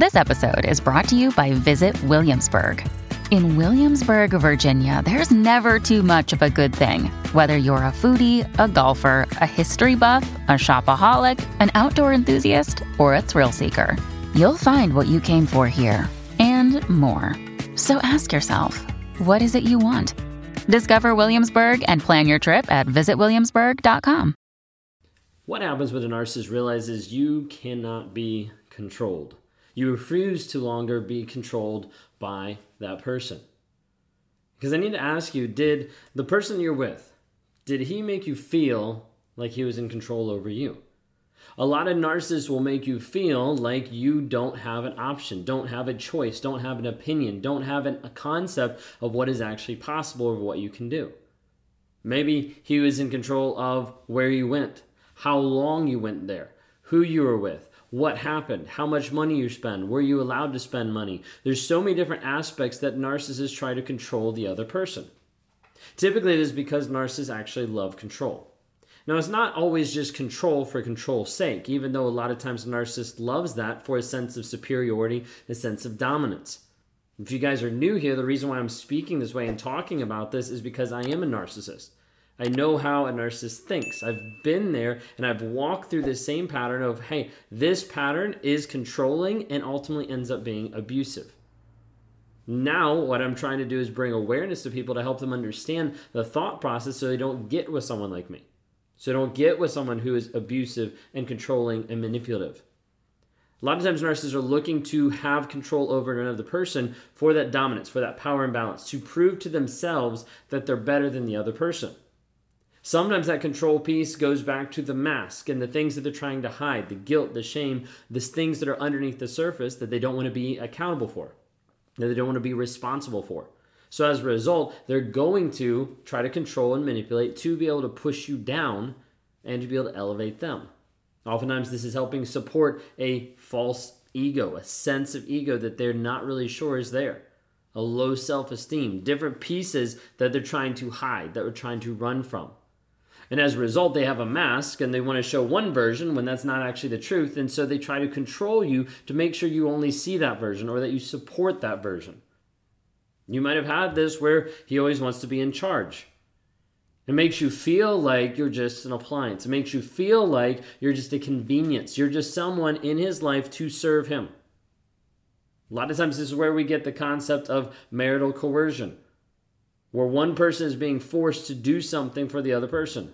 This episode is brought to you by Visit Williamsburg. In Williamsburg, Virginia, there's never too much of a good thing. Whether you're a foodie, a golfer, a history buff, a shopaholic, an outdoor enthusiast, or a thrill seeker, you'll find what you came for here and more. So ask yourself, what is it you want? Discover Williamsburg and plan your trip at visitwilliamsburg.com. What happens when a narcissist realizes you cannot be controlled? You refuse to longer be controlled by that person. Because I need to ask you did the person you're with, did he make you feel like he was in control over you? A lot of narcissists will make you feel like you don't have an option, don't have a choice, don't have an opinion, don't have an, a concept of what is actually possible or what you can do. Maybe he was in control of where you went, how long you went there, who you were with, what happened, how much money you spend, were you allowed to spend money. There's so many different aspects that narcissists try to control the other person. Typically, it is because narcissists actually love control. Now, it's not always just control for control's sake, even though a lot of times a narcissist loves that for a sense of superiority, a sense of dominance. If you guys are new here, the reason why I'm speaking this way and talking about this is because I am a narcissist. I know how a narcissist thinks. I've been there and I've walked through the same pattern of, hey, this pattern is controlling and ultimately ends up being abusive. Now, what I'm trying to do is bring awareness to people to help them understand the thought process so they don't get with someone like me. So don't get with someone who is abusive and controlling and manipulative. A lot of times, narcissists are looking to have control over another person for that dominance, for that power imbalance, to prove to themselves that they're better than the other person. Sometimes that control piece goes back to the mask and the things that they're trying to hide, the guilt, the shame, the things that are underneath the surface that they don't want to be accountable for, that they don't want to be responsible for. So as a result, they're going to try to control and manipulate to be able to push you down and to be able to elevate them. Oftentimes, this is helping support a false ego, a sense of ego that they're not really sure is there, a low self esteem, different pieces that they're trying to hide, that we're trying to run from. And as a result, they have a mask and they want to show one version when that's not actually the truth. And so they try to control you to make sure you only see that version or that you support that version. You might have had this where he always wants to be in charge. It makes you feel like you're just an appliance. It makes you feel like you're just a convenience. You're just someone in his life to serve him. A lot of times, this is where we get the concept of marital coercion, where one person is being forced to do something for the other person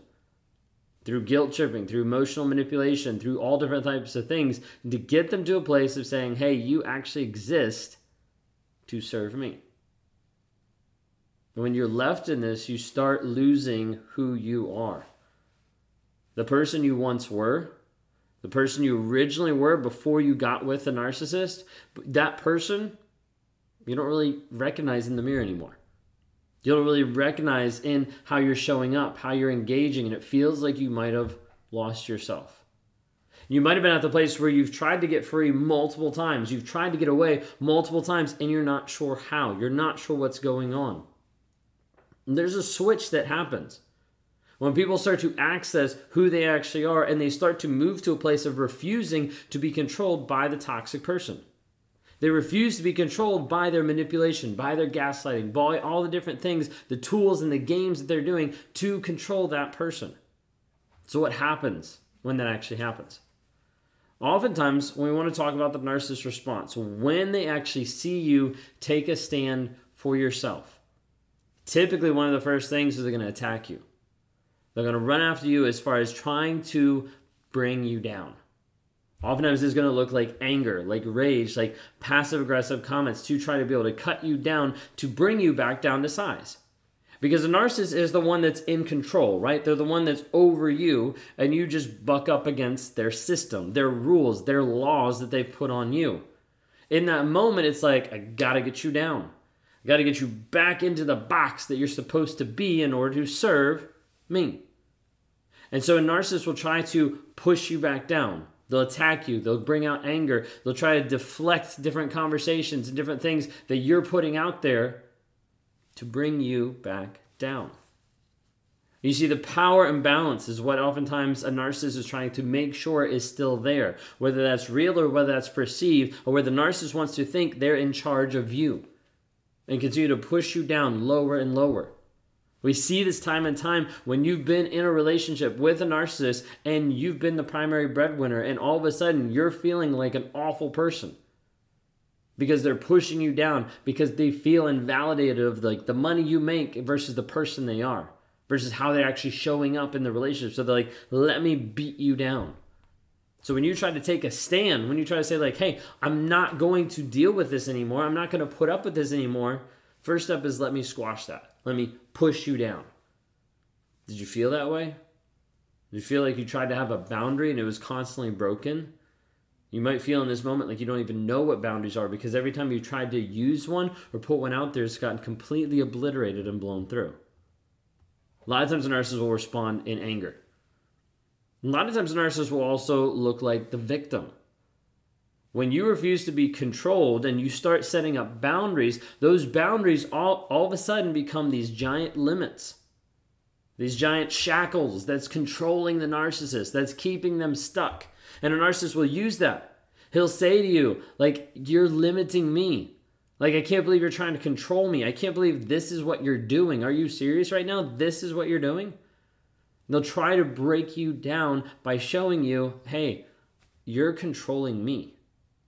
through guilt tripping, through emotional manipulation, through all different types of things to get them to a place of saying, hey, you actually exist to serve me. When you're left in this, you start losing who you are. The person you once were, the person you originally were before you got with a narcissist, that person you don't really recognize in the mirror anymore. You don't really recognize in how you're showing up, how you're engaging, and it feels like you might have lost yourself. You might have been at the place where you've tried to get free multiple times. You've tried to get away multiple times, and you're not sure how. You're not sure what's going on. And there's a switch that happens. When people start to access who they actually are and they start to move to a place of refusing to be controlled by the toxic person. They refuse to be controlled by their manipulation, by their gaslighting, by all the different things, the tools and the games that they're doing to control that person. So, what happens when that actually happens? Oftentimes, when we want to talk about the narcissist response, when they actually see you take a stand for yourself, typically one of the first things is they're going to attack you. They're going to run after you as far as trying to bring you down. Oftentimes, it's going to look like anger, like rage, like passive aggressive comments to try to be able to cut you down to bring you back down to size. Because a narcissist is the one that's in control, right? They're the one that's over you, and you just buck up against their system, their rules, their laws that they've put on you. In that moment, it's like, I gotta get you down. I gotta get you back into the box that you're supposed to be in order to serve me. And so a narcissist will try to push you back down. They'll attack you. They'll bring out anger. They'll try to deflect different conversations and different things that you're putting out there to bring you back down. You see, the power imbalance is what oftentimes a narcissist is trying to make sure is still there, whether that's real or whether that's perceived, or where the narcissist wants to think they're in charge of you and continue to push you down lower and lower. We see this time and time when you've been in a relationship with a narcissist and you've been the primary breadwinner, and all of a sudden you're feeling like an awful person because they're pushing you down because they feel invalidated of like the money you make versus the person they are versus how they're actually showing up in the relationship. So they're like, let me beat you down. So when you try to take a stand, when you try to say like, hey, I'm not going to deal with this anymore, I'm not going to put up with this anymore, first step is let me squash that. Let me push you down. Did you feel that way? Did you feel like you tried to have a boundary and it was constantly broken? You might feel in this moment like you don't even know what boundaries are because every time you tried to use one or put one out there, it's gotten completely obliterated and blown through. A lot of times, a narcissist will respond in anger. A lot of times, a narcissist will also look like the victim. When you refuse to be controlled and you start setting up boundaries, those boundaries all, all of a sudden become these giant limits, these giant shackles that's controlling the narcissist, that's keeping them stuck. And a narcissist will use that. He'll say to you, like, you're limiting me. Like, I can't believe you're trying to control me. I can't believe this is what you're doing. Are you serious right now? This is what you're doing? They'll try to break you down by showing you, hey, you're controlling me.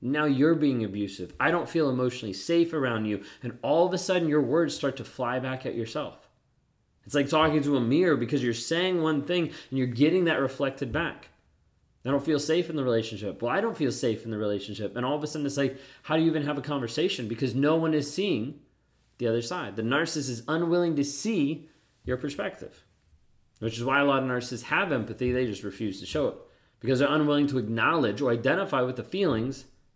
Now you're being abusive. I don't feel emotionally safe around you. And all of a sudden, your words start to fly back at yourself. It's like talking to a mirror because you're saying one thing and you're getting that reflected back. I don't feel safe in the relationship. Well, I don't feel safe in the relationship. And all of a sudden, it's like, how do you even have a conversation? Because no one is seeing the other side. The narcissist is unwilling to see your perspective, which is why a lot of narcissists have empathy. They just refuse to show it because they're unwilling to acknowledge or identify with the feelings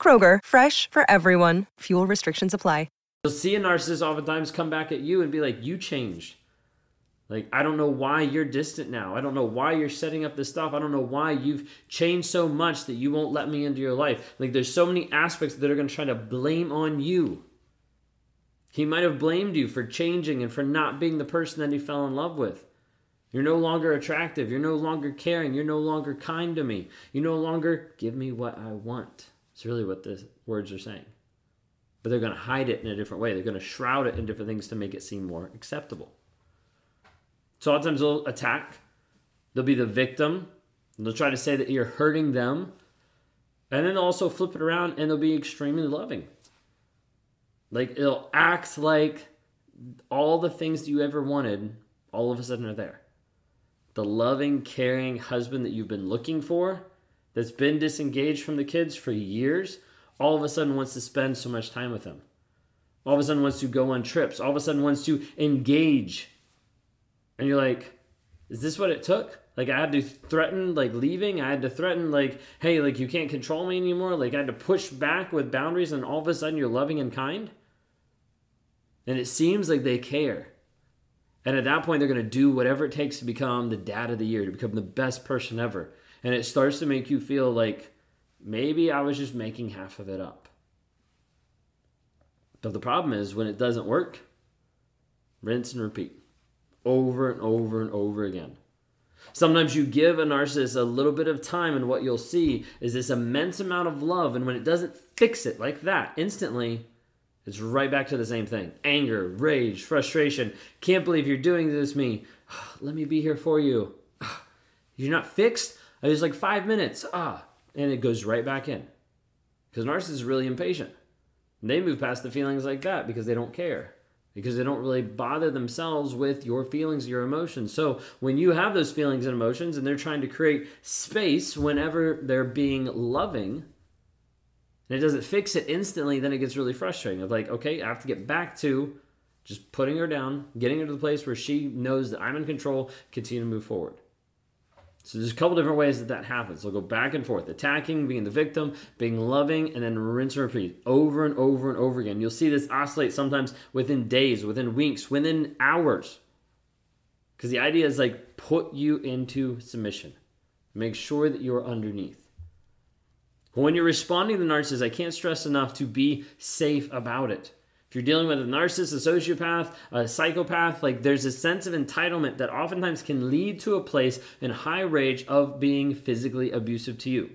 Kroger, fresh for everyone. Fuel restrictions apply. You'll see a narcissist oftentimes come back at you and be like, You changed. Like, I don't know why you're distant now. I don't know why you're setting up this stuff. I don't know why you've changed so much that you won't let me into your life. Like, there's so many aspects that are going to try to blame on you. He might have blamed you for changing and for not being the person that he fell in love with. You're no longer attractive. You're no longer caring. You're no longer kind to me. You no longer give me what I want. It's really what the words are saying but they're going to hide it in a different way. They're going to shroud it in different things to make it seem more acceptable. So a lot of times they'll attack. They'll be the victim. They'll try to say that you're hurting them. And then also flip it around and they'll be extremely loving. Like it'll act like all the things that you ever wanted all of a sudden are there. The loving, caring husband that you've been looking for, that's been disengaged from the kids for years, all of a sudden wants to spend so much time with them. All of a sudden wants to go on trips. All of a sudden wants to engage. And you're like, is this what it took? Like I had to threaten like leaving. I had to threaten like, hey, like you can't control me anymore. Like I had to push back with boundaries and all of a sudden you're loving and kind. And it seems like they care. And at that point, they're going to do whatever it takes to become the dad of the year, to become the best person ever. And it starts to make you feel like Maybe I was just making half of it up. But the problem is when it doesn't work, rinse and repeat over and over and over again. Sometimes you give a narcissist a little bit of time, and what you'll see is this immense amount of love. And when it doesn't fix it like that instantly, it's right back to the same thing anger, rage, frustration. Can't believe you're doing this to me. Let me be here for you. You're not fixed? I was like five minutes. Ah, and it goes right back in. Because narcissists is really impatient. They move past the feelings like that because they don't care. Because they don't really bother themselves with your feelings, your emotions. So when you have those feelings and emotions and they're trying to create space whenever they're being loving, and it doesn't fix it instantly, then it gets really frustrating. Of like, okay, I have to get back to Just putting her down, getting her to the place where she knows that I'm in control, continue to move forward. So there's a couple different ways that that happens. They'll go back and forth, attacking, being the victim, being loving, and then rinse and repeat over and over and over again. You'll see this oscillate sometimes within days, within weeks, within hours. Because the idea is like put you into submission. Make sure that you're underneath. When you're responding to the narcissist, I can't stress enough to be safe about it you're dealing with a narcissist, a sociopath, a psychopath, like there's a sense of entitlement that oftentimes can lead to a place in high rage of being physically abusive to you.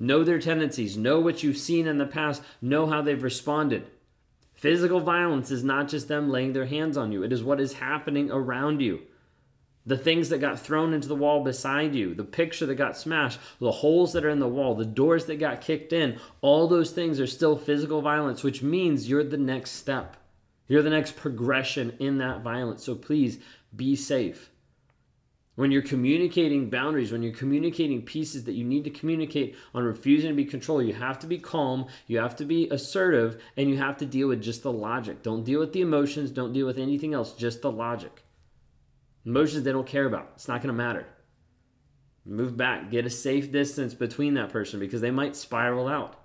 Know their tendencies, know what you've seen in the past, know how they've responded. Physical violence is not just them laying their hands on you, it is what is happening around you the things that got thrown into the wall beside you, the picture that got smashed, the holes that are in the wall, the doors that got kicked in, all those things are still physical violence, which means you're the next step. You're the next progression in that violence. So please be safe. When you're communicating boundaries, when you're communicating pieces that you need to communicate on refusing to be controlled, you have to be calm, you have to be assertive, and you have to deal with just the logic. Don't deal with the emotions, don't deal with anything else, just the logic. Emotions they don't care about. It's not going to matter. Move back, get a safe distance between that person because they might spiral out.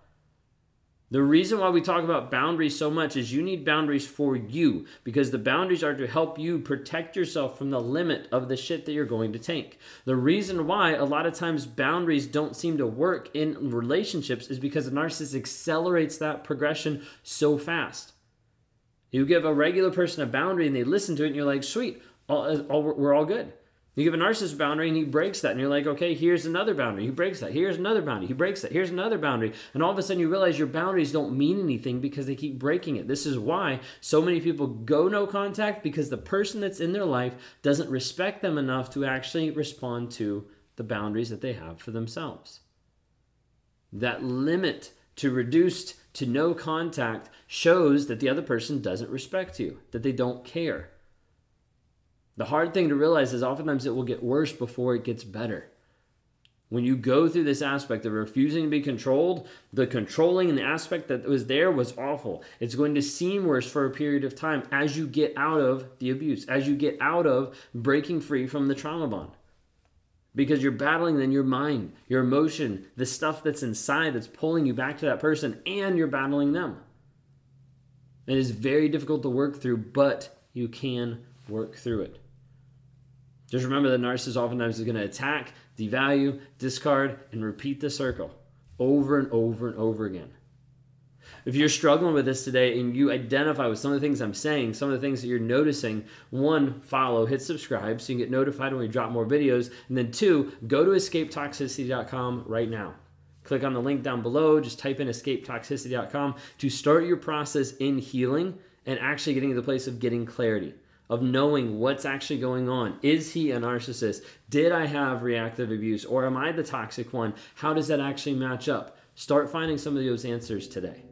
The reason why we talk about boundaries so much is you need boundaries for you because the boundaries are to help you protect yourself from the limit of the shit that you're going to take. The reason why a lot of times boundaries don't seem to work in relationships is because the narcissist accelerates that progression so fast. You give a regular person a boundary and they listen to it, and you're like, sweet, all, all, we're all good. You give a narcissist boundary and he breaks that, and you're like, okay, here's another boundary. He breaks that. Here's another boundary. He breaks that. Here's another boundary. And all of a sudden you realize your boundaries don't mean anything because they keep breaking it. This is why so many people go no contact because the person that's in their life doesn't respect them enough to actually respond to the boundaries that they have for themselves. That limit to reduced to no contact shows that the other person doesn't respect you, that they don't care. The hard thing to realize is oftentimes it will get worse before it gets better. When you go through this aspect of refusing to be controlled, the controlling and the aspect that was there was awful. It's going to seem worse for a period of time as you get out of the abuse, as you get out of breaking free from the trauma bond. Because you're battling then your mind, your emotion, the stuff that's inside that's pulling you back to that person, and you're battling them. It is very difficult to work through, but you can work through it. Just remember that narcissist oftentimes is going to attack, devalue, discard, and repeat the circle over and over and over again. If you're struggling with this today and you identify with some of the things I'm saying, some of the things that you're noticing, one, follow, hit subscribe so you can get notified when we drop more videos. And then two, go to escapetoxicity.com right now. Click on the link down below, just type in escapetoxicity.com to start your process in healing and actually getting to the place of getting clarity of knowing what's actually going on. Is he a narcissist? Did I have reactive abuse or am I the toxic one? How does that actually match up? Start finding some of those answers today.